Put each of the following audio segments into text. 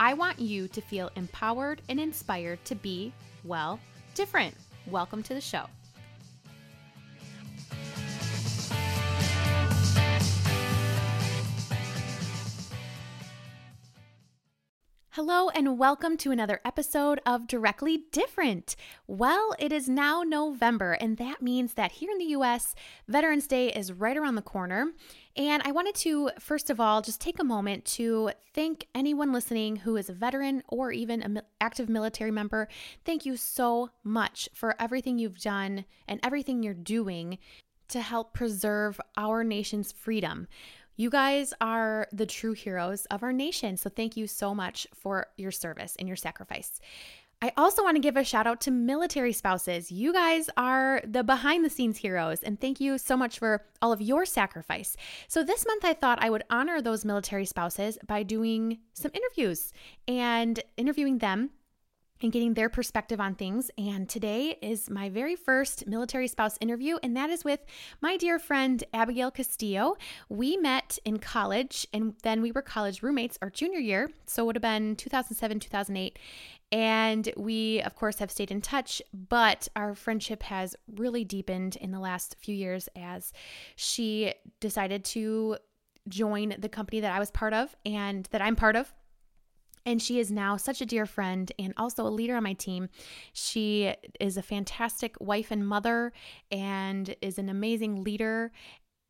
I want you to feel empowered and inspired to be, well, different. Welcome to the show. Hello, and welcome to another episode of Directly Different. Well, it is now November, and that means that here in the US, Veterans Day is right around the corner. And I wanted to, first of all, just take a moment to thank anyone listening who is a veteran or even an active military member. Thank you so much for everything you've done and everything you're doing to help preserve our nation's freedom. You guys are the true heroes of our nation. So thank you so much for your service and your sacrifice. I also want to give a shout out to military spouses. You guys are the behind the scenes heroes, and thank you so much for all of your sacrifice. So, this month I thought I would honor those military spouses by doing some interviews and interviewing them and getting their perspective on things. And today is my very first military spouse interview, and that is with my dear friend Abigail Castillo. We met in college, and then we were college roommates our junior year, so it would have been 2007, 2008. And we, of course, have stayed in touch, but our friendship has really deepened in the last few years as she decided to join the company that I was part of and that I'm part of and she is now such a dear friend and also a leader on my team. She is a fantastic wife and mother and is an amazing leader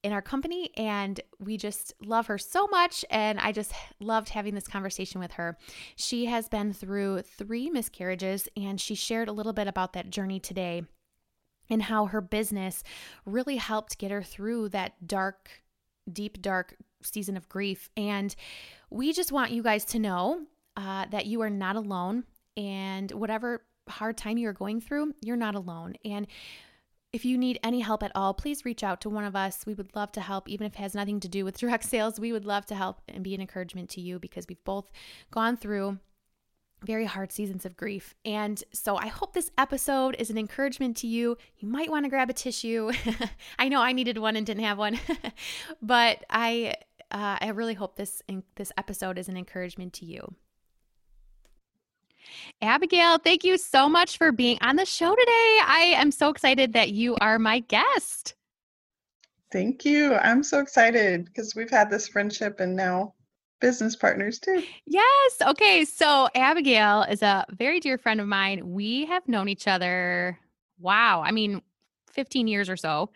in our company and we just love her so much and I just loved having this conversation with her. She has been through 3 miscarriages and she shared a little bit about that journey today and how her business really helped get her through that dark deep dark season of grief and we just want you guys to know uh, that you are not alone and whatever hard time you're going through, you're not alone. And if you need any help at all, please reach out to one of us. We would love to help, even if it has nothing to do with direct sales. We would love to help and be an encouragement to you because we've both gone through very hard seasons of grief. And so I hope this episode is an encouragement to you. You might want to grab a tissue. I know I needed one and didn't have one, but I uh, I really hope this this episode is an encouragement to you. Abigail, thank you so much for being on the show today. I am so excited that you are my guest. Thank you. I'm so excited because we've had this friendship and now business partners too. Yes. Okay. So, Abigail is a very dear friend of mine. We have known each other, wow, I mean, 15 years or so.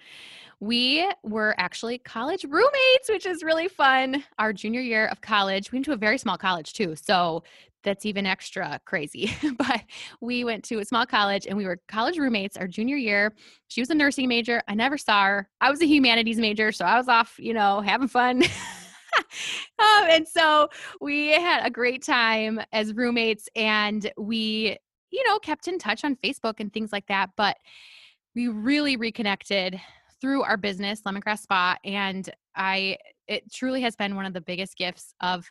We were actually college roommates, which is really fun. Our junior year of college, we went to a very small college too. So that's even extra crazy. but we went to a small college and we were college roommates our junior year. She was a nursing major. I never saw her. I was a humanities major. So I was off, you know, having fun. um, and so we had a great time as roommates and we, you know, kept in touch on Facebook and things like that. But we really reconnected through our business, Lemongrass Spa. And I, it truly has been one of the biggest gifts of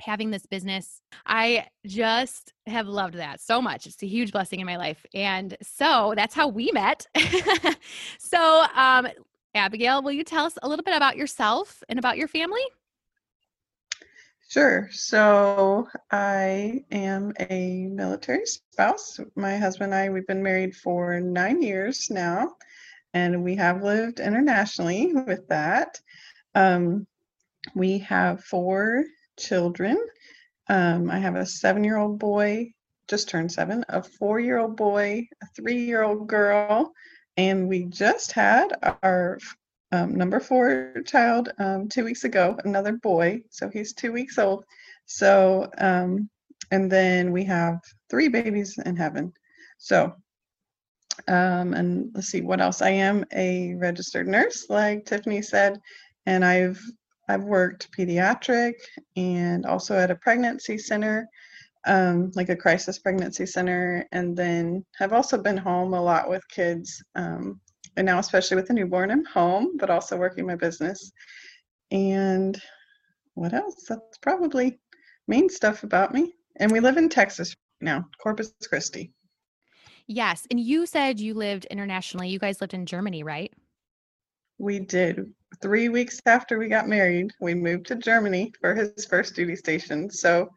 having this business. I just have loved that so much. It's a huge blessing in my life. And so that's how we met. so, um, Abigail, will you tell us a little bit about yourself and about your family? Sure. So I am a military spouse. My husband and I, we've been married for nine years now, and we have lived internationally with that. Um, we have four children. Um, I have a seven year old boy, just turned seven, a four year old boy, a three year old girl, and we just had our um, number four child um, two weeks ago, another boy. So he's two weeks old. So, um, and then we have three babies in heaven. So, um, and let's see what else. I am a registered nurse, like Tiffany said, and I've I've worked pediatric and also at a pregnancy center. um, like a crisis pregnancy center, and then have also been home a lot with kids. Um, and now, especially with a newborn, I'm home, but also working my business. And what else? That's probably main stuff about me. And we live in Texas now, Corpus Christi. Yes. And you said you lived internationally. You guys lived in Germany, right? We did. Three weeks after we got married, we moved to Germany for his first duty station. So,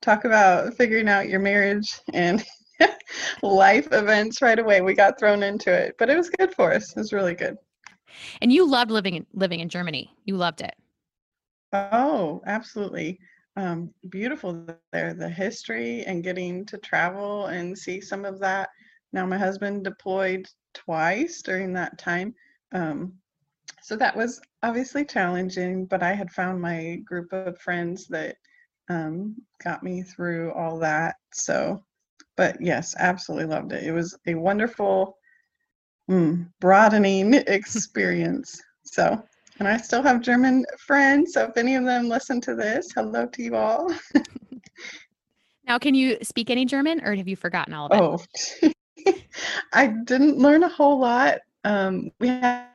talk about figuring out your marriage and life events right away. We got thrown into it, but it was good for us. It was really good. And you loved living in living in Germany. You loved it. Oh, absolutely. Um, beautiful there. The history and getting to travel and see some of that. Now, my husband deployed twice during that time. Um, so that was obviously challenging, but I had found my group of friends that um, got me through all that. So, but yes, absolutely loved it. It was a wonderful, mm, broadening experience. So, and I still have German friends. So if any of them listen to this, hello to you all. now, can you speak any German or have you forgotten all of it? Oh, I didn't learn a whole lot. Um, we had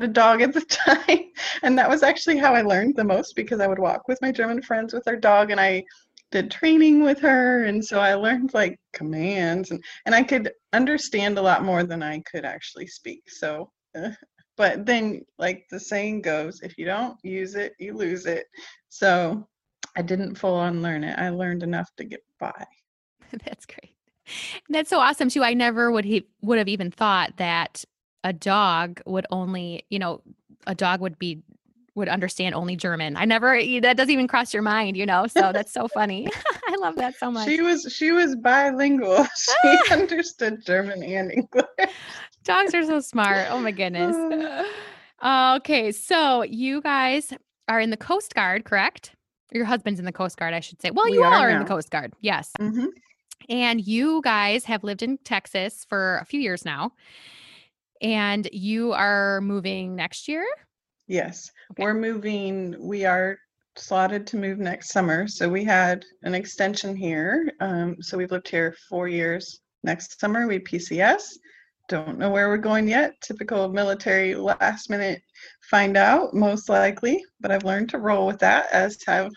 a dog at the time, and that was actually how I learned the most because I would walk with my German friends with our dog, and I did training with her, and so I learned like commands, and and I could understand a lot more than I could actually speak. So uh, but then like the saying goes if you don't use it you lose it. So i didn't full on learn it. I learned enough to get by. That's great. That's so awesome too. I never would he would have even thought that a dog would only you know a dog would be would understand only german i never that doesn't even cross your mind you know so that's so funny i love that so much she was she was bilingual she understood german and english Dogs are so smart. Oh my goodness. okay, so you guys are in the Coast Guard, correct? Your husband's in the Coast Guard, I should say. Well, we you all are, in the Coast Guard. Yes. Mm-hmm. And you guys have lived in Texas for a few years now. And you are moving next year? Yes. Okay. We're moving. We are slotted to move next summer. So we had an extension here. Um, so we've lived here four years. Next summer, we PCS don't know where we're going yet. Typical military last minute find out, most likely, but I've learned to roll with that, as have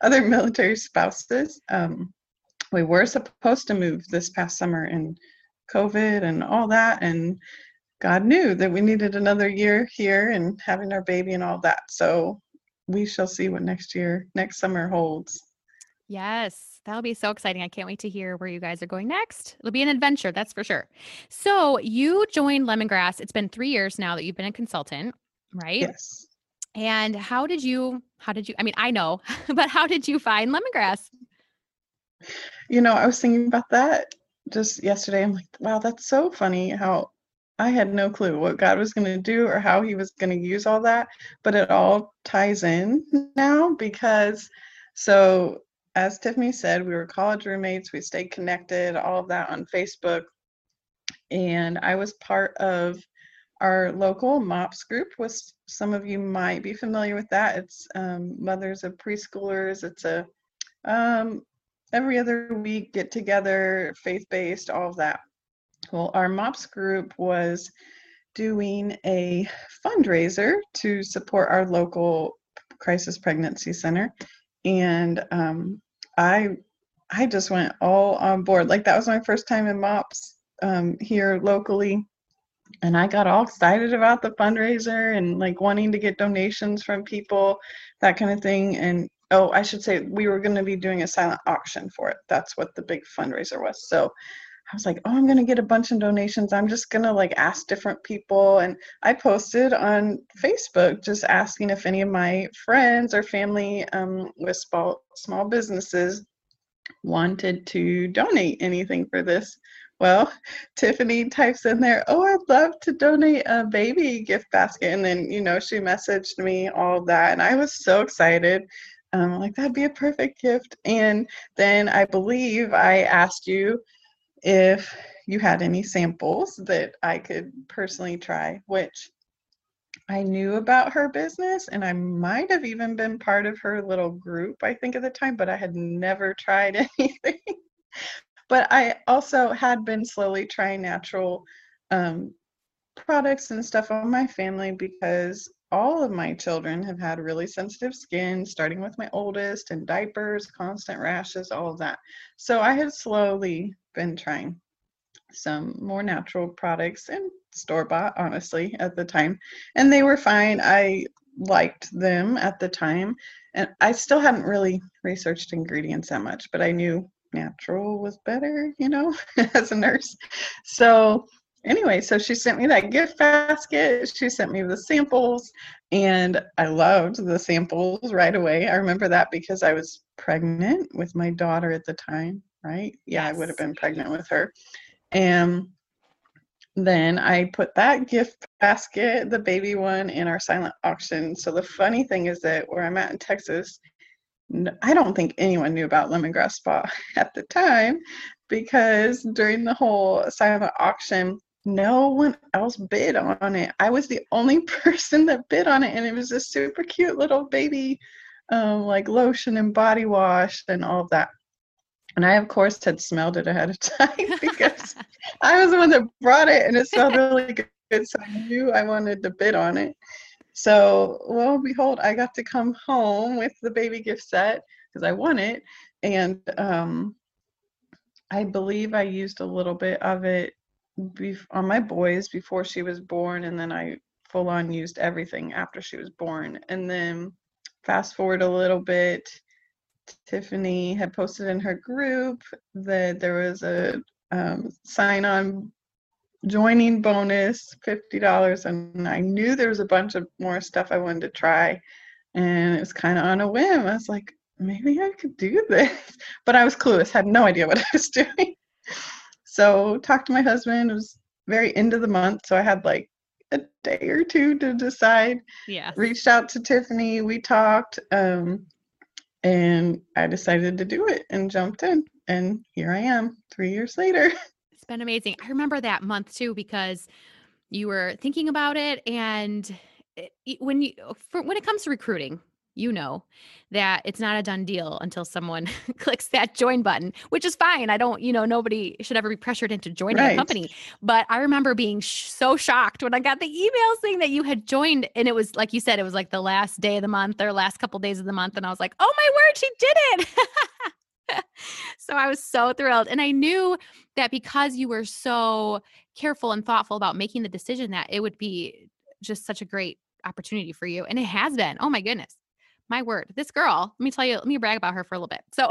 other military spouses. Um, we were supposed to move this past summer and COVID and all that, and God knew that we needed another year here and having our baby and all that. So we shall see what next year, next summer holds. Yes, that'll be so exciting. I can't wait to hear where you guys are going next. It'll be an adventure, that's for sure. So, you joined Lemongrass. It's been 3 years now that you've been a consultant, right? Yes. And how did you how did you I mean, I know, but how did you find Lemongrass? You know, I was thinking about that just yesterday. I'm like, wow, that's so funny how I had no clue what God was going to do or how he was going to use all that, but it all ties in now because so as Tiffany said, we were college roommates. We stayed connected, all of that on Facebook. And I was part of our local MOPS group, which some of you might be familiar with that. It's um, mothers of preschoolers. It's a um, every other week get together, faith based, all of that. Well, our MOPS group was doing a fundraiser to support our local crisis pregnancy center and um, I I just went all on board. Like that was my first time in MOPS um, here locally, and I got all excited about the fundraiser and like wanting to get donations from people, that kind of thing. And oh, I should say we were going to be doing a silent auction for it. That's what the big fundraiser was. So I was like, oh, I'm going to get a bunch of donations. I'm just going to like ask different people. And I posted on Facebook just asking if any of my friends or family um, with small, small businesses wanted to donate anything for this. Well, Tiffany types in there, oh, I'd love to donate a baby gift basket. And then, you know, she messaged me all that. And I was so excited. Um, like, that'd be a perfect gift. And then I believe I asked you if you had any samples that I could personally try, which I knew about her business and I might have even been part of her little group, I think, at the time, but I had never tried anything. but I also had been slowly trying natural um, products and stuff on my family because all of my children have had really sensitive skin, starting with my oldest, and diapers, constant rashes, all of that. So I had slowly been trying some more natural products and store bought, honestly, at the time. And they were fine. I liked them at the time. And I still hadn't really researched ingredients that much, but I knew natural was better, you know, as a nurse. So, anyway, so she sent me that gift basket. She sent me the samples, and I loved the samples right away. I remember that because I was pregnant with my daughter at the time, right? Yeah, yes. I would have been pregnant with her. And then I put that gift basket, the baby one, in our silent auction. So the funny thing is that where I'm at in Texas, I don't think anyone knew about lemongrass spa at the time because during the whole silent auction, no one else bid on it. I was the only person that bid on it, and it was a super cute little baby, um, like lotion and body wash and all of that. And I, of course, had smelled it ahead of time because I was the one that brought it and it smelled really good. So I knew I wanted to bid on it. So, lo and behold, I got to come home with the baby gift set because I won it. And um, I believe I used a little bit of it on my boys before she was born. And then I full on used everything after she was born. And then fast forward a little bit Tiffany had posted in her group that there was a um, sign on joining bonus $50 and i knew there was a bunch of more stuff i wanted to try and it was kind of on a whim. I was like maybe i could do this. But i was clueless had no idea what i was doing. So talked to my husband it was very end of the month so i had like a day or two to decide. Yeah reached out to tiffany we talked um, and I decided to do it and jumped in. And here I am three years later. It's been amazing. I remember that month too because you were thinking about it. And when you, for, when it comes to recruiting, you know that it's not a done deal until someone clicks that join button, which is fine. I don't, you know, nobody should ever be pressured into joining right. a company. But I remember being sh- so shocked when I got the email saying that you had joined. And it was like you said, it was like the last day of the month or last couple days of the month. And I was like, oh my word, she did it. so I was so thrilled. And I knew that because you were so careful and thoughtful about making the decision that it would be just such a great opportunity for you. And it has been. Oh my goodness my word, this girl, let me tell you, let me brag about her for a little bit. So,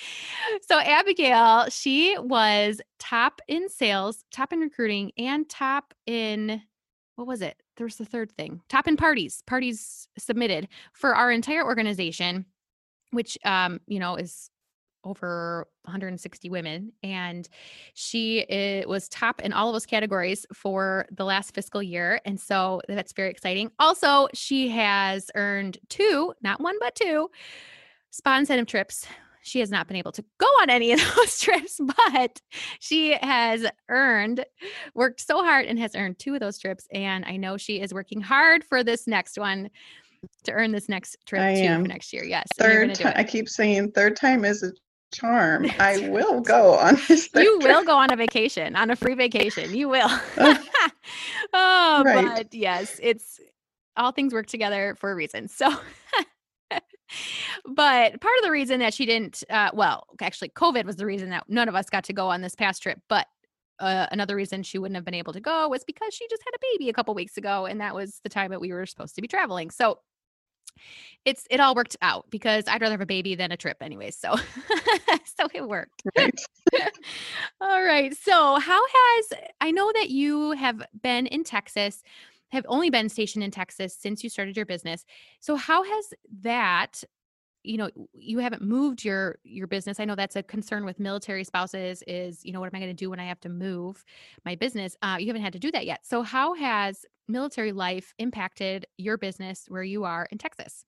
so Abigail, she was top in sales, top in recruiting, and top in what was it? There's the third thing top in parties, parties submitted for our entire organization, which, um, you know, is over 160 women and she it, was top in all of those categories for the last fiscal year and so that's very exciting also she has earned two not one but two spa incentive trips she has not been able to go on any of those trips but she has earned worked so hard and has earned two of those trips and i know she is working hard for this next one to earn this next trip I too am. for next year. Yes. Third time. I keep saying third time is a charm. I will go on this. You will go on a vacation, on a free vacation. You will. oh, right. but yes, it's all things work together for a reason. So, but part of the reason that she didn't, uh, well, actually, COVID was the reason that none of us got to go on this past trip. But uh, another reason she wouldn't have been able to go was because she just had a baby a couple weeks ago, and that was the time that we were supposed to be traveling. So it's it all worked out because I'd rather have a baby than a trip anyways. So so it worked. Right. all right. So how has I know that you have been in Texas, have only been stationed in Texas since you started your business. So how has that you know you haven't moved your your business i know that's a concern with military spouses is you know what am i going to do when i have to move my business? Uh, you haven't had to do that yet. So how has military life impacted your business where you are in texas?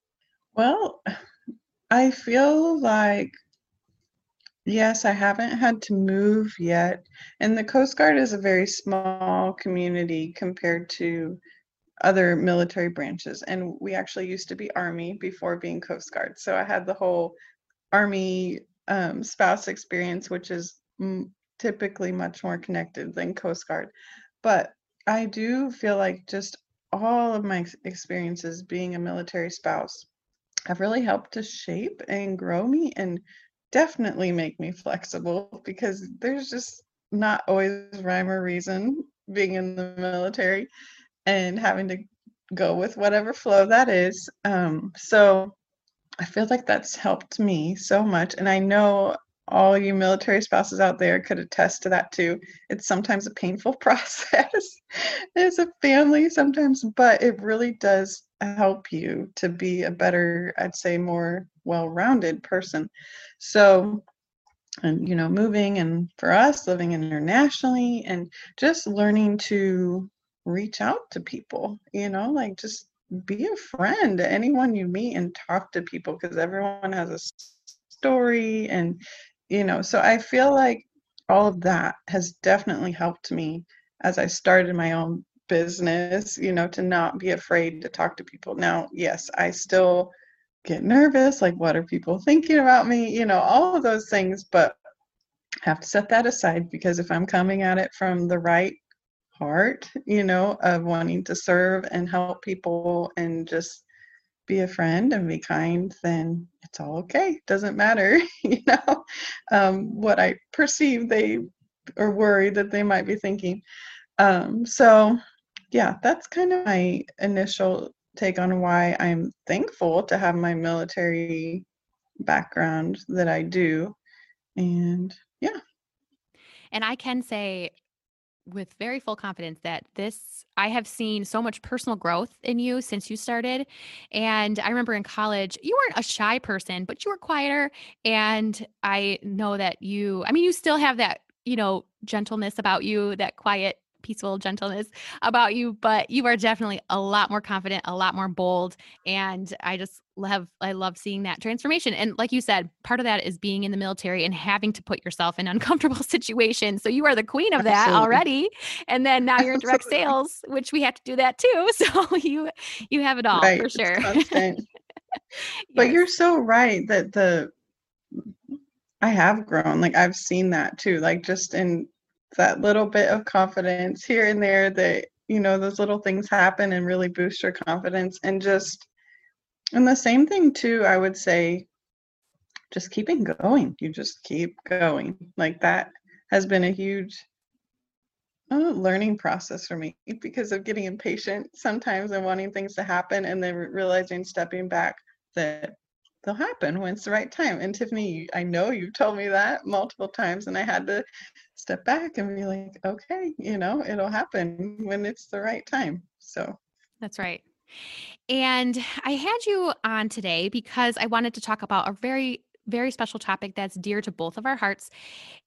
Well i feel like yes i haven't had to move yet and the coast guard is a very small community compared to other military branches. And we actually used to be Army before being Coast Guard. So I had the whole Army um, spouse experience, which is m- typically much more connected than Coast Guard. But I do feel like just all of my experiences being a military spouse have really helped to shape and grow me and definitely make me flexible because there's just not always rhyme or reason being in the military and having to go with whatever flow that is. Um, so I feel like that's helped me so much. And I know all you military spouses out there could attest to that too. It's sometimes a painful process as a family sometimes, but it really does help you to be a better, I'd say, more well rounded person. So, and you know, moving and for us living internationally and just learning to reach out to people, you know, like just be a friend to anyone you meet and talk to people because everyone has a story and you know so i feel like all of that has definitely helped me as i started my own business you know to not be afraid to talk to people. Now yes i still get nervous like what are people thinking about me you know all of those things but I have to set that aside because if i'm coming at it from the right heart you know of wanting to serve and help people and just be a friend and be kind, then it's all okay. Doesn't matter, you know, um, what I perceive they or worried that they might be thinking. Um, so, yeah, that's kind of my initial take on why I'm thankful to have my military background that I do. And yeah. And I can say with very full confidence that this I have seen so much personal growth in you since you started. And I remember in college, you weren't a shy person, but you were quieter. And I know that you, I mean, you still have that, you know, gentleness about you, that quiet peaceful gentleness about you, but you are definitely a lot more confident, a lot more bold. And I just love, I love seeing that transformation. And like you said, part of that is being in the military and having to put yourself in uncomfortable situations. So you are the queen of that Absolutely. already. And then now you're in direct sales, which we have to do that too. So you, you have it all right. for sure. yes. But you're so right that the, I have grown. Like I've seen that too. Like just in that little bit of confidence here and there that you know those little things happen and really boost your confidence. And just and the same thing too i would say just keeping going. You just keep going. Like that has been a huge uh, learning process for me because of getting impatient sometimes and wanting things to happen and then realizing stepping back that they'll happen when it's the right time. And Tiffany, I know you've told me that multiple times, and I had to step back and be like, okay, you know, it'll happen when it's the right time. So that's right. And I had you on today because I wanted to talk about a very, very special topic that's dear to both of our hearts.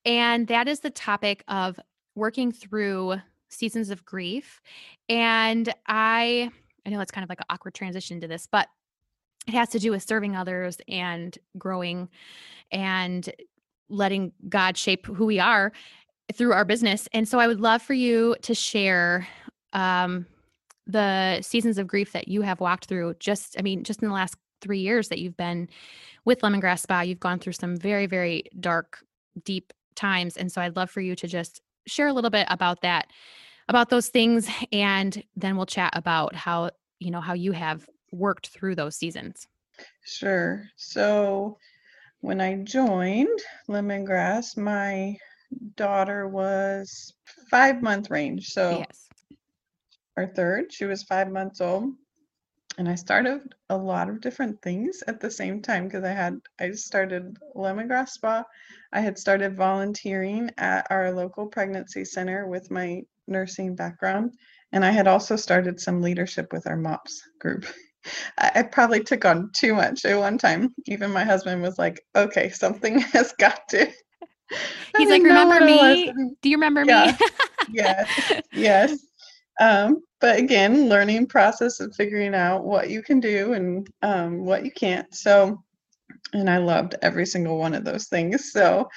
And that is the topic of working through seasons of grief. And I, I know it's kind of like an awkward transition to this, but it has to do with serving others and growing and letting God shape who we are through our business. And so I would love for you to share um, the seasons of grief that you have walked through. Just, I mean, just in the last three years that you've been with Lemongrass Spa, you've gone through some very, very dark, deep times. And so I'd love for you to just share a little bit about that, about those things. And then we'll chat about how, you know, how you have worked through those seasons? Sure. So when I joined Lemongrass, my daughter was five month range. So yes. our third, she was five months old. And I started a lot of different things at the same time because I had I started Lemongrass Spa. I had started volunteering at our local pregnancy center with my nursing background. And I had also started some leadership with our MOPS group. I, probably took on too much at one time. Even my husband was like, okay, something has got to. He's like, remember me? Do you remember yeah. me? yes, yes. Um, but again, learning process of figuring out what you can do and um, what you can't. So, and I loved every single one of those things. So,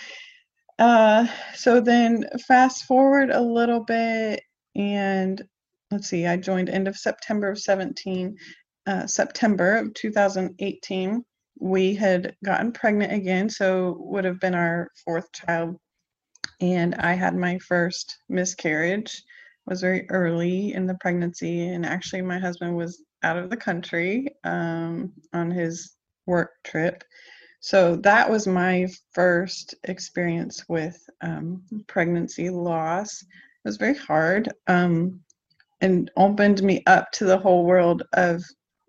uh, so then fast forward a little bit, and let's see, I joined end of September of 17, uh, September of 2018. We had gotten pregnant again, so would have been our fourth child. And I had my first miscarriage. Was very early in the pregnancy, and actually, my husband was out of the country um, on his work trip. So that was my first experience with um, pregnancy loss. It was very hard um, and opened me up to the whole world of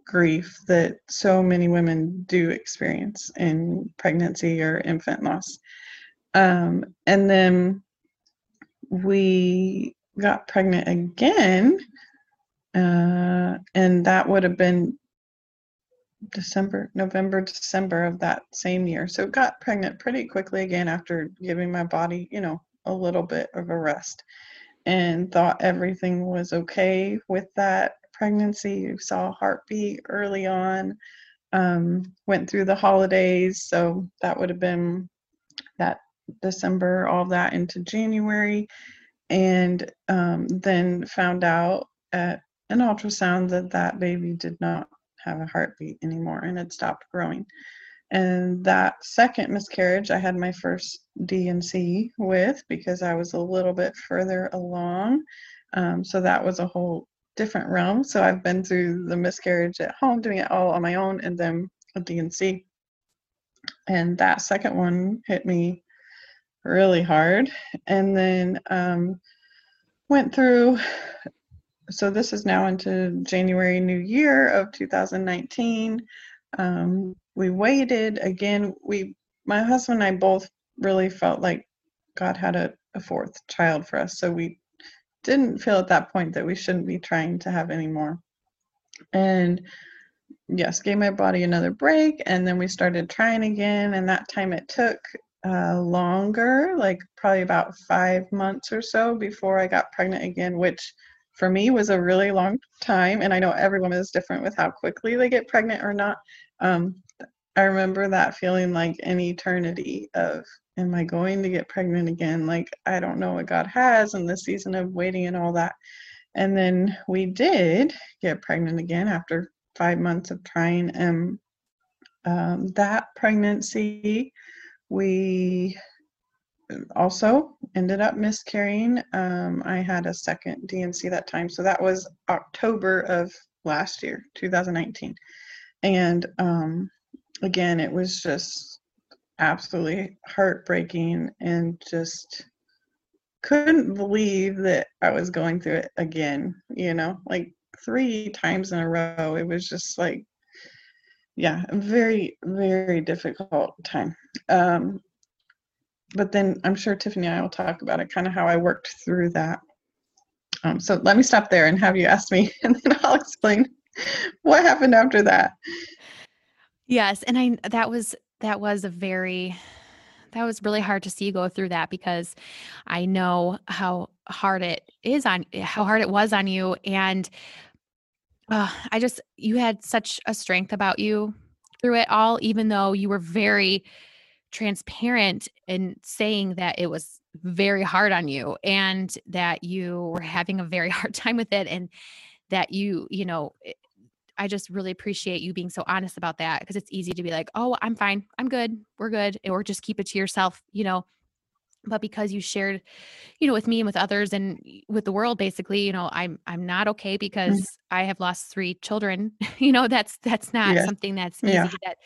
grief that so many women do experience in pregnancy or infant loss. Um, and then we got pregnant again, uh, and that would have been December, November, December of that same year. So got pregnant pretty quickly again after giving my body, you know, a little bit of a rest and thought everything was okay with that pregnancy. You saw a heartbeat early on. Um, went through the holidays, so that would have been that December, all that into January, and um, then found out at an ultrasound that that baby did not have a heartbeat anymore and had stopped growing. And that second miscarriage, I had my first D&C with because I was a little bit further along. Um, so that was a whole different realm. So I've been through the miscarriage at home, doing it all on my own, and then a D&C. And that second one hit me really hard. And then um, went through so this is now into January New Year of 2019. Um, we waited again. We, my husband and I both really felt like God had a, a fourth child for us, so we didn't feel at that point that we shouldn't be trying to have any more. And yes, gave my body another break, and then we started trying again. And that time it took uh, longer, like probably about five months or so before I got pregnant again, which for me was a really long time and i know every woman is different with how quickly they get pregnant or not um, i remember that feeling like an eternity of am i going to get pregnant again like i don't know what god has in the season of waiting and all that and then we did get pregnant again after five months of trying and um, that pregnancy we also ended up miscarrying. Um, I had a second D&C that time. So that was October of last year, 2019. And um, again, it was just absolutely heartbreaking and just couldn't believe that I was going through it again, you know, like three times in a row. It was just like, yeah, a very, very difficult time. Um, but then I'm sure Tiffany and I will talk about it, kind of how I worked through that. Um, so let me stop there and have you ask me, and then I'll explain what happened after that. Yes, and I that was that was a very that was really hard to see go through that because I know how hard it is on how hard it was on you. And uh, I just you had such a strength about you through it all even though you were very transparent in saying that it was very hard on you and that you were having a very hard time with it and that you you know i just really appreciate you being so honest about that because it's easy to be like oh i'm fine i'm good we're good or just keep it to yourself you know but because you shared you know with me and with others and with the world basically you know i'm i'm not okay mm. because mm-hmm. i have lost three children you know that's that's not yes. something that's easy yeah. that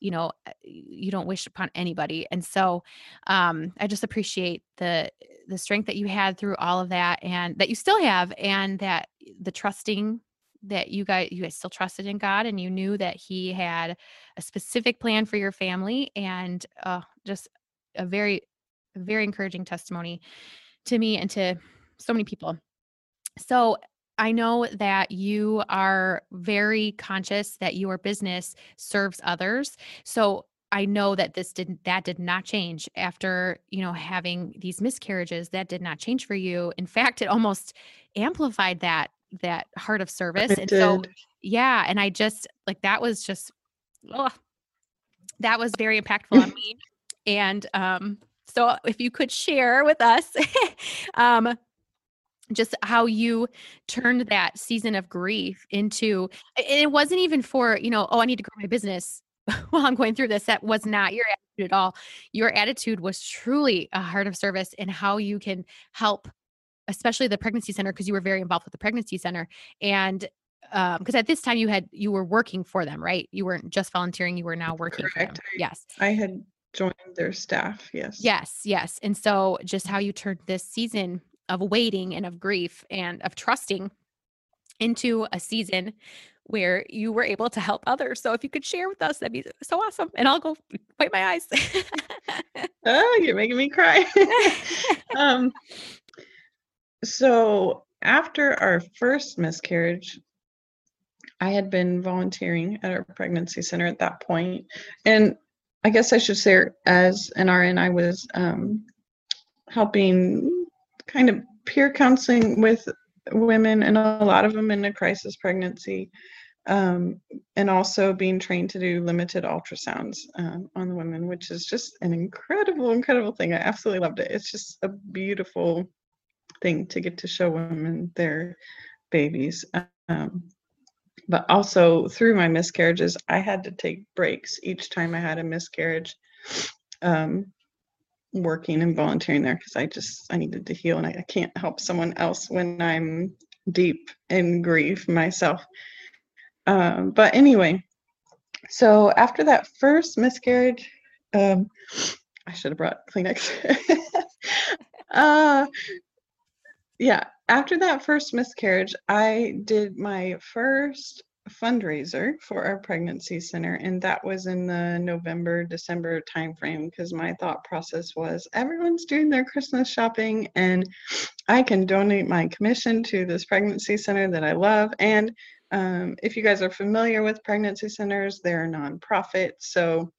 you know uh, you don't wish upon anybody and so um i just appreciate the the strength that you had through all of that and that you still have and that the trusting that you guys you guys still trusted in God and you knew that he had a specific plan for your family and uh just a very very encouraging testimony to me and to so many people. So I know that you are very conscious that your business serves others. So I know that this didn't that did not change after, you know, having these miscarriages. That did not change for you. In fact, it almost amplified that that heart of service. It and did. so yeah, and I just like that was just oh, that was very impactful on me. And um so if you could share with us um, just how you turned that season of grief into and it wasn't even for you know oh i need to grow my business while i'm going through this that was not your attitude at all your attitude was truly a heart of service and how you can help especially the pregnancy center because you were very involved with the pregnancy center and because um, at this time you had you were working for them right you weren't just volunteering you were now working Correct. for them yes i had joined their staff yes yes yes and so just how you turned this season of waiting and of grief and of trusting into a season where you were able to help others. So if you could share with us, that'd be so awesome. And I'll go wipe my eyes. oh, you're making me cry. um, so after our first miscarriage, I had been volunteering at our pregnancy center at that point, and I guess I should say, as an RN, I was um, helping kind of peer counseling with women and a lot of them in a crisis pregnancy um, and also being trained to do limited ultrasounds um, on the women which is just an incredible incredible thing. I absolutely loved it. It's just a beautiful thing to get to show women their babies um, but also through my miscarriages i had to take breaks each time i had a miscarriage um, working and volunteering there because I just I needed to heal and I, I can't help someone else when I'm deep in grief myself. Um, but anyway, so after that first miscarriage, um, I should have brought Kleenex. uh, yeah, after that first miscarriage, I did my first fundraiser for our pregnancy center and that was in the november december timeframe because my thought process was everyone's doing their christmas shopping and i can donate my commission to this pregnancy center that i love. And um, if you guys are familiar with pregnancy centers they're nonprofit so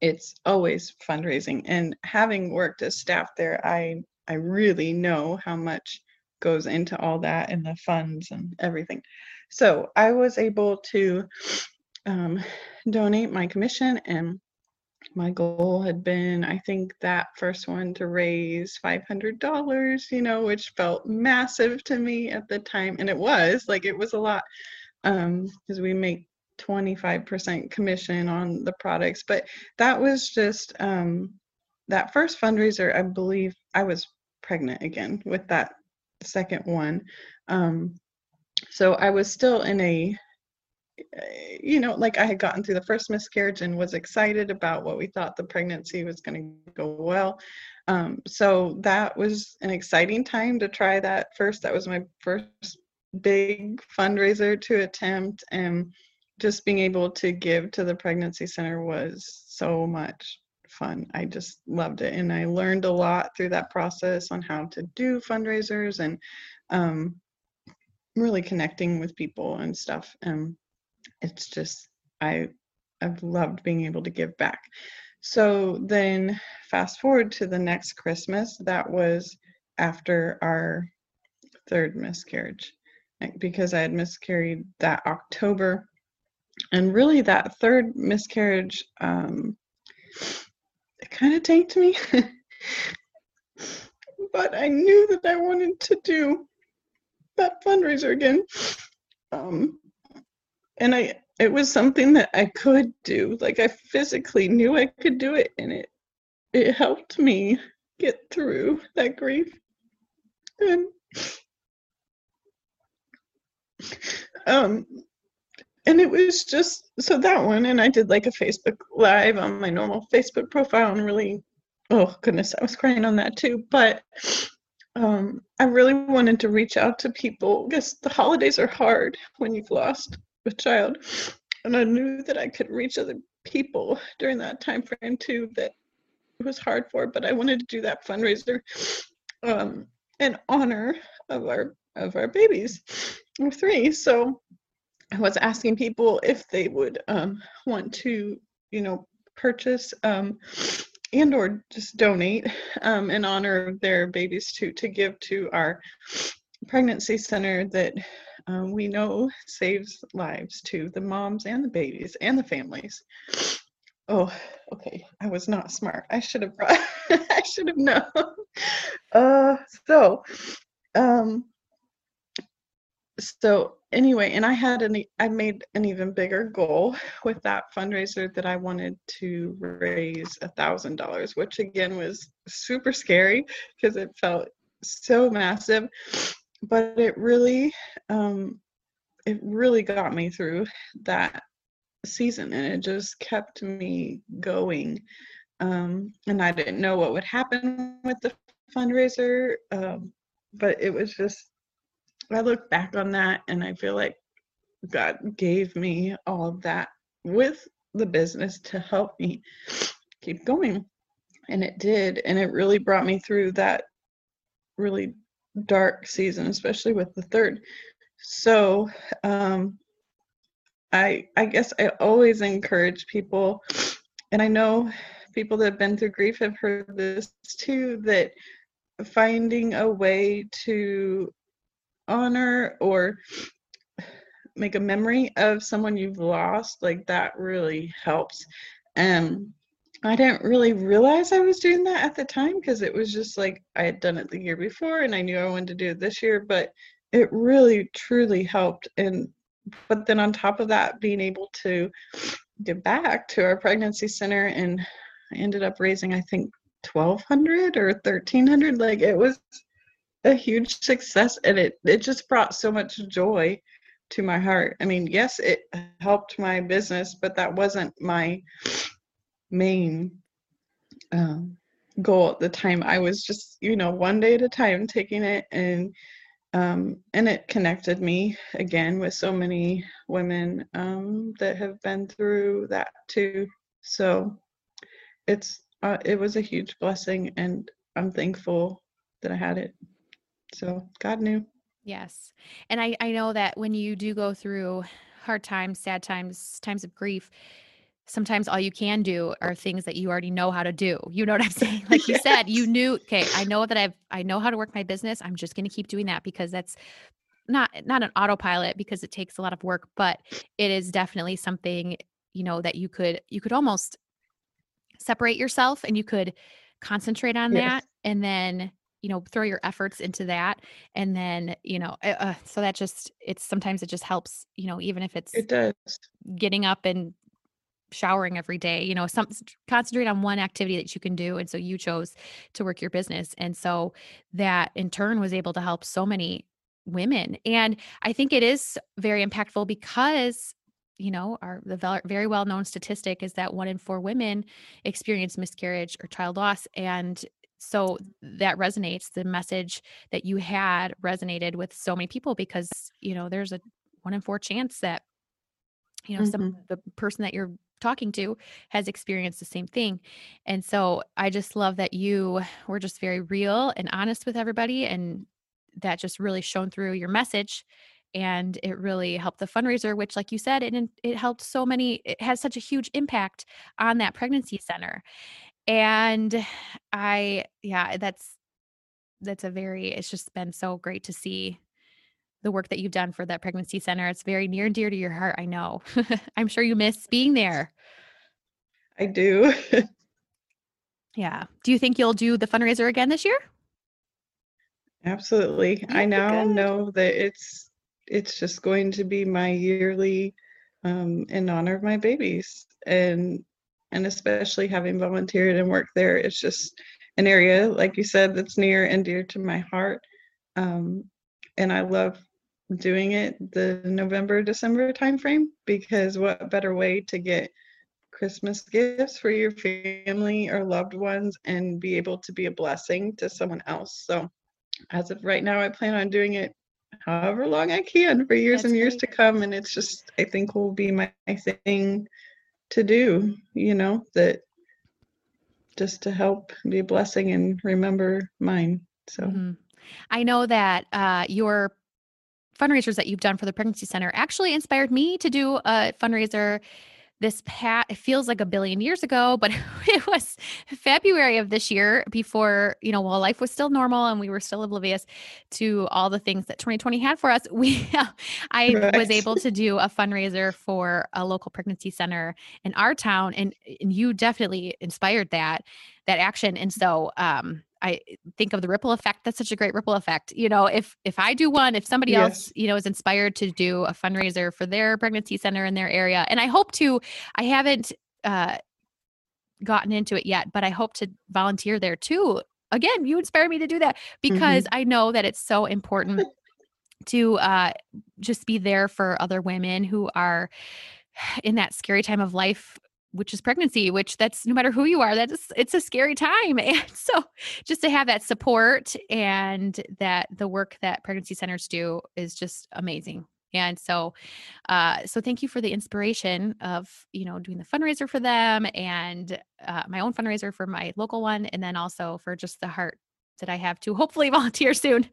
it's always fundraising and having worked as staff there i i really know how much goes into all that and the funds and everything so I was able to um, donate my commission, and my goal had been, I think, that first one to raise $500, you know, which felt massive to me at the time. And it was like, it was a lot because um, we make 25% commission on the products. But that was just um, that first fundraiser, I believe I was pregnant again with that second one. Um, so I was still in a you know, like I had gotten through the first miscarriage and was excited about what we thought the pregnancy was going to go well. Um, so that was an exciting time to try that first. That was my first big fundraiser to attempt, and just being able to give to the pregnancy center was so much fun. I just loved it, and I learned a lot through that process on how to do fundraisers and um, really connecting with people and stuff. And it's just I I've loved being able to give back. So then fast forward to the next Christmas, that was after our third miscarriage because I had miscarried that October. And really that third miscarriage um kind of tanked me. but I knew that I wanted to do that fundraiser again. Um, and I, it was something that I could do. Like I physically knew I could do it, and it, it helped me get through that grief. And um, and it was just so that one, and I did like a Facebook live on my normal Facebook profile, and really, oh goodness, I was crying on that too. But um, I really wanted to reach out to people because the holidays are hard when you've lost a child. And I knew that I could reach other people during that time frame too that it was hard for, but I wanted to do that fundraiser um, in honor of our of our babies, three. So I was asking people if they would um, want to, you know, purchase um, and or just donate um, in honor of their babies to to give to our pregnancy center that um, we know saves lives to the moms and the babies and the families. Oh, okay. I was not smart. I should have brought. I should have known. Uh, so um so anyway and i had an i made an even bigger goal with that fundraiser that i wanted to raise a thousand dollars which again was super scary because it felt so massive but it really um it really got me through that season and it just kept me going um and i didn't know what would happen with the fundraiser um but it was just I look back on that and I feel like God gave me all that with the business to help me keep going. And it did. And it really brought me through that really dark season, especially with the third. So um, I I guess I always encourage people, and I know people that have been through grief have heard this too, that finding a way to honor or make a memory of someone you've lost, like that really helps. And I didn't really realize I was doing that at the time because it was just like I had done it the year before and I knew I wanted to do it this year, but it really truly helped. And but then on top of that, being able to give back to our pregnancy center and I ended up raising I think 1200 or 1300 like it was a huge success and it it just brought so much joy to my heart. I mean, yes, it helped my business, but that wasn't my main um, goal at the time. I was just, you know, one day at a time taking it and um, and it connected me again with so many women um, that have been through that too. So it's uh, it was a huge blessing, and I'm thankful that I had it. So God knew. Yes. And I, I know that when you do go through hard times, sad times, times of grief, sometimes all you can do are things that you already know how to do. You know what I'm saying? Like you yes. said, you knew, okay, I know that I've I know how to work my business. I'm just gonna keep doing that because that's not not an autopilot because it takes a lot of work, but it is definitely something, you know, that you could you could almost separate yourself and you could concentrate on yes. that and then you know throw your efforts into that and then you know uh, uh, so that just it's sometimes it just helps you know even if it's it does. getting up and showering every day you know some concentrate on one activity that you can do and so you chose to work your business and so that in turn was able to help so many women and i think it is very impactful because you know our the very well known statistic is that one in four women experience miscarriage or child loss and so that resonates the message that you had resonated with so many people because you know there's a one in four chance that you know mm-hmm. some the person that you're talking to has experienced the same thing and so i just love that you were just very real and honest with everybody and that just really shone through your message and it really helped the fundraiser which like you said it it helped so many it has such a huge impact on that pregnancy center and I yeah, that's that's a very it's just been so great to see the work that you've done for that pregnancy center. It's very near and dear to your heart, I know. I'm sure you miss being there. I do. yeah. Do you think you'll do the fundraiser again this year? Absolutely. Yeah, I now good. know that it's it's just going to be my yearly um in honor of my babies and and especially having volunteered and worked there it's just an area like you said that's near and dear to my heart um, and i love doing it the november december timeframe because what better way to get christmas gifts for your family or loved ones and be able to be a blessing to someone else so as of right now i plan on doing it however long i can for years that's and years great. to come and it's just i think will be my thing to do, you know, that just to help be a blessing and remember mine. So mm-hmm. I know that uh, your fundraisers that you've done for the pregnancy center actually inspired me to do a fundraiser this pat it feels like a billion years ago but it was february of this year before you know while life was still normal and we were still oblivious to all the things that 2020 had for us we i right. was able to do a fundraiser for a local pregnancy center in our town and, and you definitely inspired that that action and so um I think of the ripple effect. That's such a great ripple effect. You know, if if I do one, if somebody yes. else, you know, is inspired to do a fundraiser for their pregnancy center in their area, and I hope to, I haven't uh, gotten into it yet, but I hope to volunteer there too. Again, you inspire me to do that because mm-hmm. I know that it's so important to uh, just be there for other women who are in that scary time of life which is pregnancy which that's no matter who you are that's it's a scary time. And so just to have that support and that the work that pregnancy centers do is just amazing. And so uh so thank you for the inspiration of you know doing the fundraiser for them and uh, my own fundraiser for my local one and then also for just the heart that I have to hopefully volunteer soon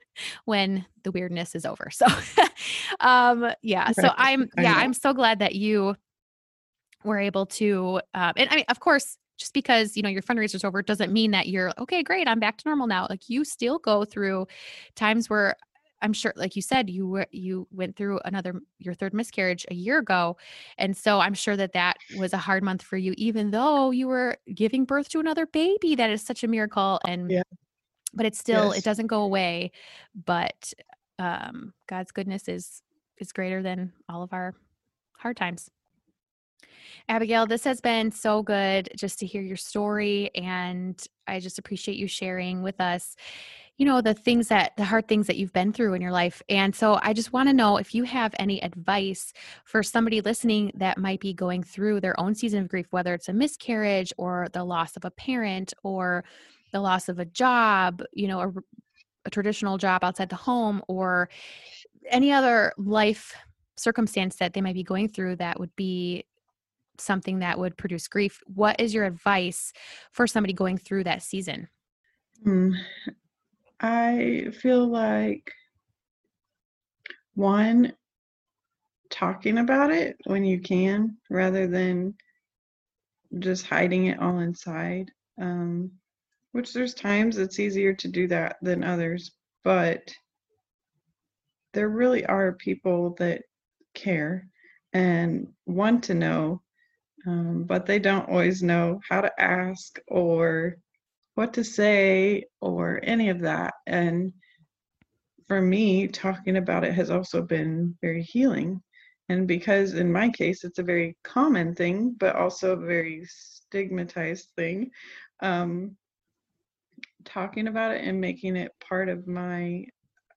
when the weirdness is over. So um yeah, so I'm yeah, I'm so glad that you were able to um, and i mean of course just because you know your fundraiser's over doesn't mean that you're okay great i'm back to normal now like you still go through times where i'm sure like you said you were you went through another your third miscarriage a year ago and so i'm sure that that was a hard month for you even though you were giving birth to another baby that is such a miracle and yeah. but it's still yes. it doesn't go away but um god's goodness is is greater than all of our hard times Abigail, this has been so good just to hear your story. And I just appreciate you sharing with us, you know, the things that, the hard things that you've been through in your life. And so I just want to know if you have any advice for somebody listening that might be going through their own season of grief, whether it's a miscarriage or the loss of a parent or the loss of a job, you know, a, a traditional job outside the home or any other life circumstance that they might be going through that would be something that would produce grief what is your advice for somebody going through that season? Mm, i feel like one talking about it when you can rather than just hiding it all inside um, which there's times it's easier to do that than others but there really are people that care and want to know um, but they don't always know how to ask or what to say or any of that. And for me, talking about it has also been very healing. And because in my case, it's a very common thing, but also a very stigmatized thing, um, talking about it and making it part of my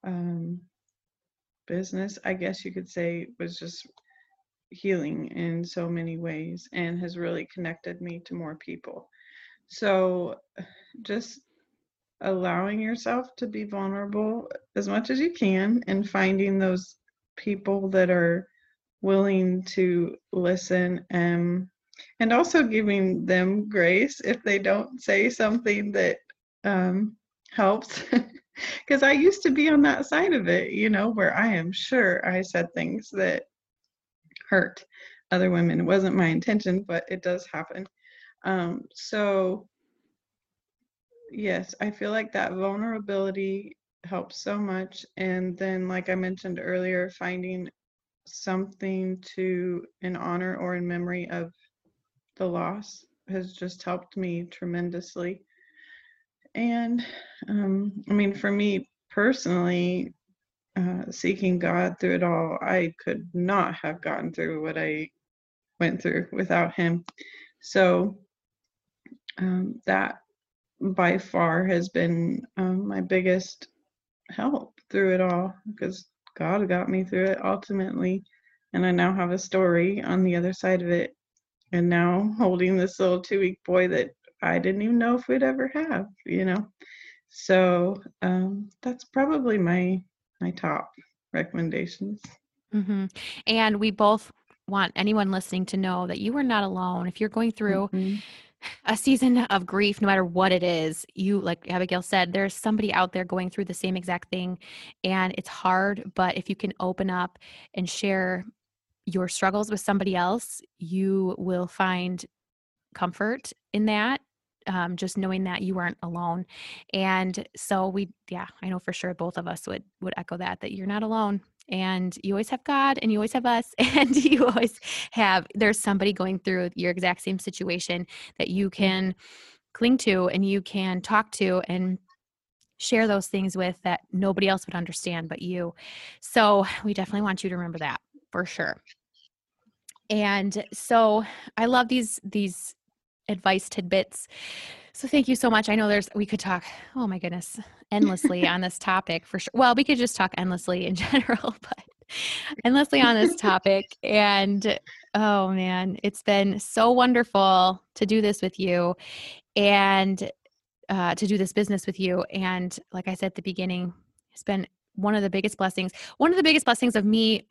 um, business, I guess you could say, was just healing in so many ways and has really connected me to more people. So just allowing yourself to be vulnerable as much as you can and finding those people that are willing to listen and and also giving them grace if they don't say something that um, helps because i used to be on that side of it you know where i am sure i said things that hurt other women. It wasn't my intention, but it does happen. Um, so, yes, I feel like that vulnerability helps so much. And then, like I mentioned earlier, finding something to in honor or in memory of the loss has just helped me tremendously. And um, I mean, for me personally, uh, seeking God through it all, I could not have gotten through what I went through without Him. So um, that by far has been um, my biggest help through it all because God got me through it ultimately. And I now have a story on the other side of it. And now holding this little two week boy that I didn't even know if we'd ever have, you know. So um, that's probably my my top recommendations. Mm-hmm. And we both want anyone listening to know that you are not alone. If you're going through mm-hmm. a season of grief, no matter what it is, you, like Abigail said, there's somebody out there going through the same exact thing. And it's hard, but if you can open up and share your struggles with somebody else, you will find comfort in that um, just knowing that you weren't alone. And so we, yeah, I know for sure both of us would would echo that that you're not alone and you always have God and you always have us and you always have there's somebody going through your exact same situation that you can cling to and you can talk to and share those things with that nobody else would understand but you. So we definitely want you to remember that for sure. And so I love these these advice tidbits. So thank you so much. I know there's we could talk, oh my goodness, endlessly on this topic for sure. Well, we could just talk endlessly in general, but endlessly on this topic. And oh man, it's been so wonderful to do this with you and uh, to do this business with you. And like I said at the beginning, it's been one of the biggest blessings. One of the biggest blessings of me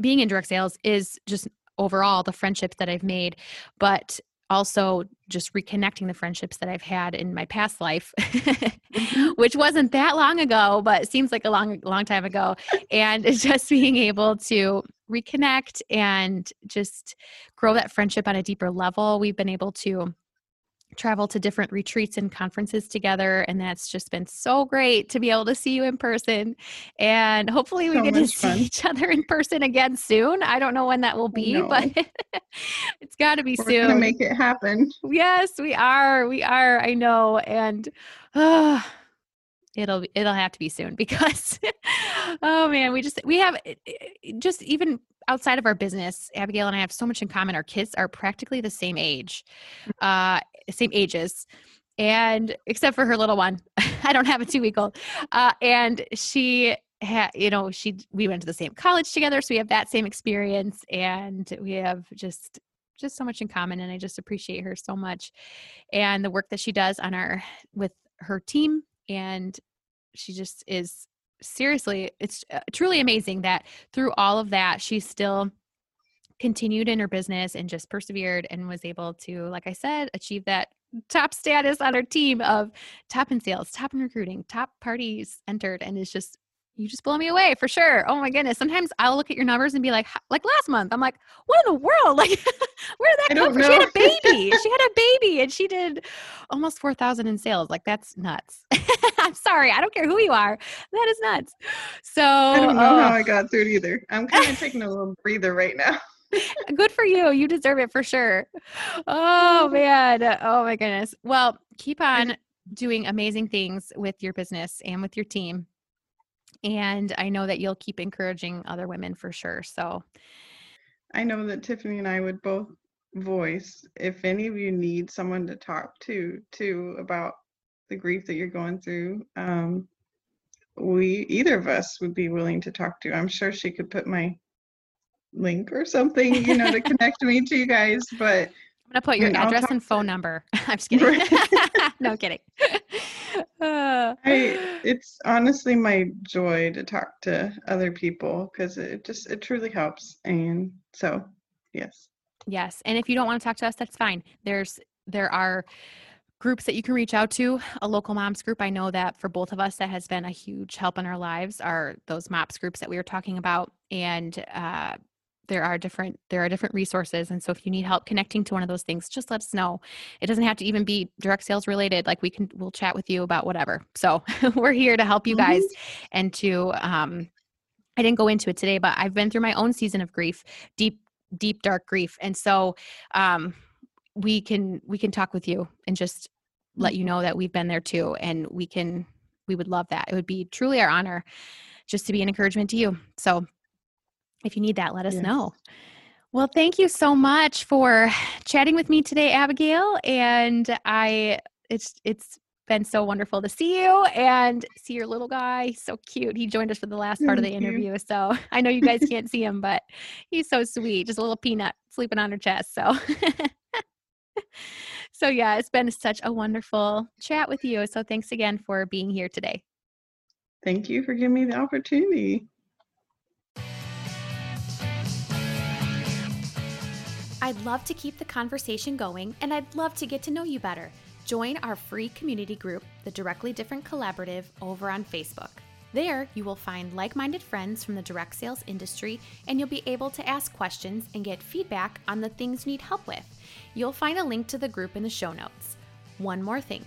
being in direct sales is just overall the friendships that I've made, but also just reconnecting the friendships that I've had in my past life, mm-hmm. which wasn't that long ago, but seems like a long, long time ago. And just being able to reconnect and just grow that friendship on a deeper level. We've been able to travel to different retreats and conferences together and that's just been so great to be able to see you in person and hopefully we so get to fun. see each other in person again soon. I don't know when that will be but it's got to be We're soon. to make it happen. Yes we are we are i know and uh, it'll it'll have to be soon because oh man we just we have eh, eh, just even outside of our business abigail and i have so much in common. Our kids are practically the same age mm. uh same ages and except for her little one. I don't have a two week old uh and she had you know she we went to the same college together so we have that same experience and we have just just so much in common and i just appreciate her so much and the work that she does on our with her team and she just is seriously it's uh, truly amazing that through all of that she still continued in her business and just persevered and was able to like i said achieve that top status on her team of top in sales top in recruiting top parties entered and is just you just blow me away for sure. Oh my goodness. Sometimes I'll look at your numbers and be like, like last month, I'm like, what in the world? Like, where did that come from? She had a baby. she had a baby and she did almost 4,000 in sales. Like, that's nuts. I'm sorry. I don't care who you are. That is nuts. So I don't know uh, how I got through it either. I'm kind of taking a little breather right now. good for you. You deserve it for sure. Oh man. Oh my goodness. Well, keep on doing amazing things with your business and with your team and I know that you'll keep encouraging other women for sure. So I know that Tiffany and I would both voice if any of you need someone to talk to too about the grief that you're going through um, we either of us would be willing to talk to i'm sure she could put my link or something you know to connect me to you guys but I'm gonna put your address and phone number. I'm just kidding. no kidding. Uh, I, it's honestly my joy to talk to other people because it just it truly helps. And so, yes. Yes, and if you don't want to talk to us, that's fine. There's there are groups that you can reach out to a local moms group i know that for both of us that has been a huge help in our lives are those mops groups that we were talking about and uh, there are different there are different resources and so if you need help connecting to one of those things just let us know. It doesn't have to even be direct sales related like we can we'll chat with you about whatever. So we're here to help you guys mm-hmm. and to um i didn't go into it today but i've been through my own season of grief deep deep dark grief and so um we can we can talk with you and just let you know that we've been there too and we can we would love that. It would be truly our honor just to be an encouragement to you. So if you need that, let us yes. know. Well, thank you so much for chatting with me today, Abigail. And I, it's it's been so wonderful to see you and see your little guy. so cute. He joined us for the last part of the interview. So I know you guys can't see him, but he's so sweet. Just a little peanut sleeping on her chest. So. so yeah, it's been such a wonderful chat with you. So thanks again for being here today. Thank you for giving me the opportunity. I'd love to keep the conversation going and I'd love to get to know you better. Join our free community group, the Directly Different Collaborative, over on Facebook. There, you will find like minded friends from the direct sales industry and you'll be able to ask questions and get feedback on the things you need help with. You'll find a link to the group in the show notes. One more thing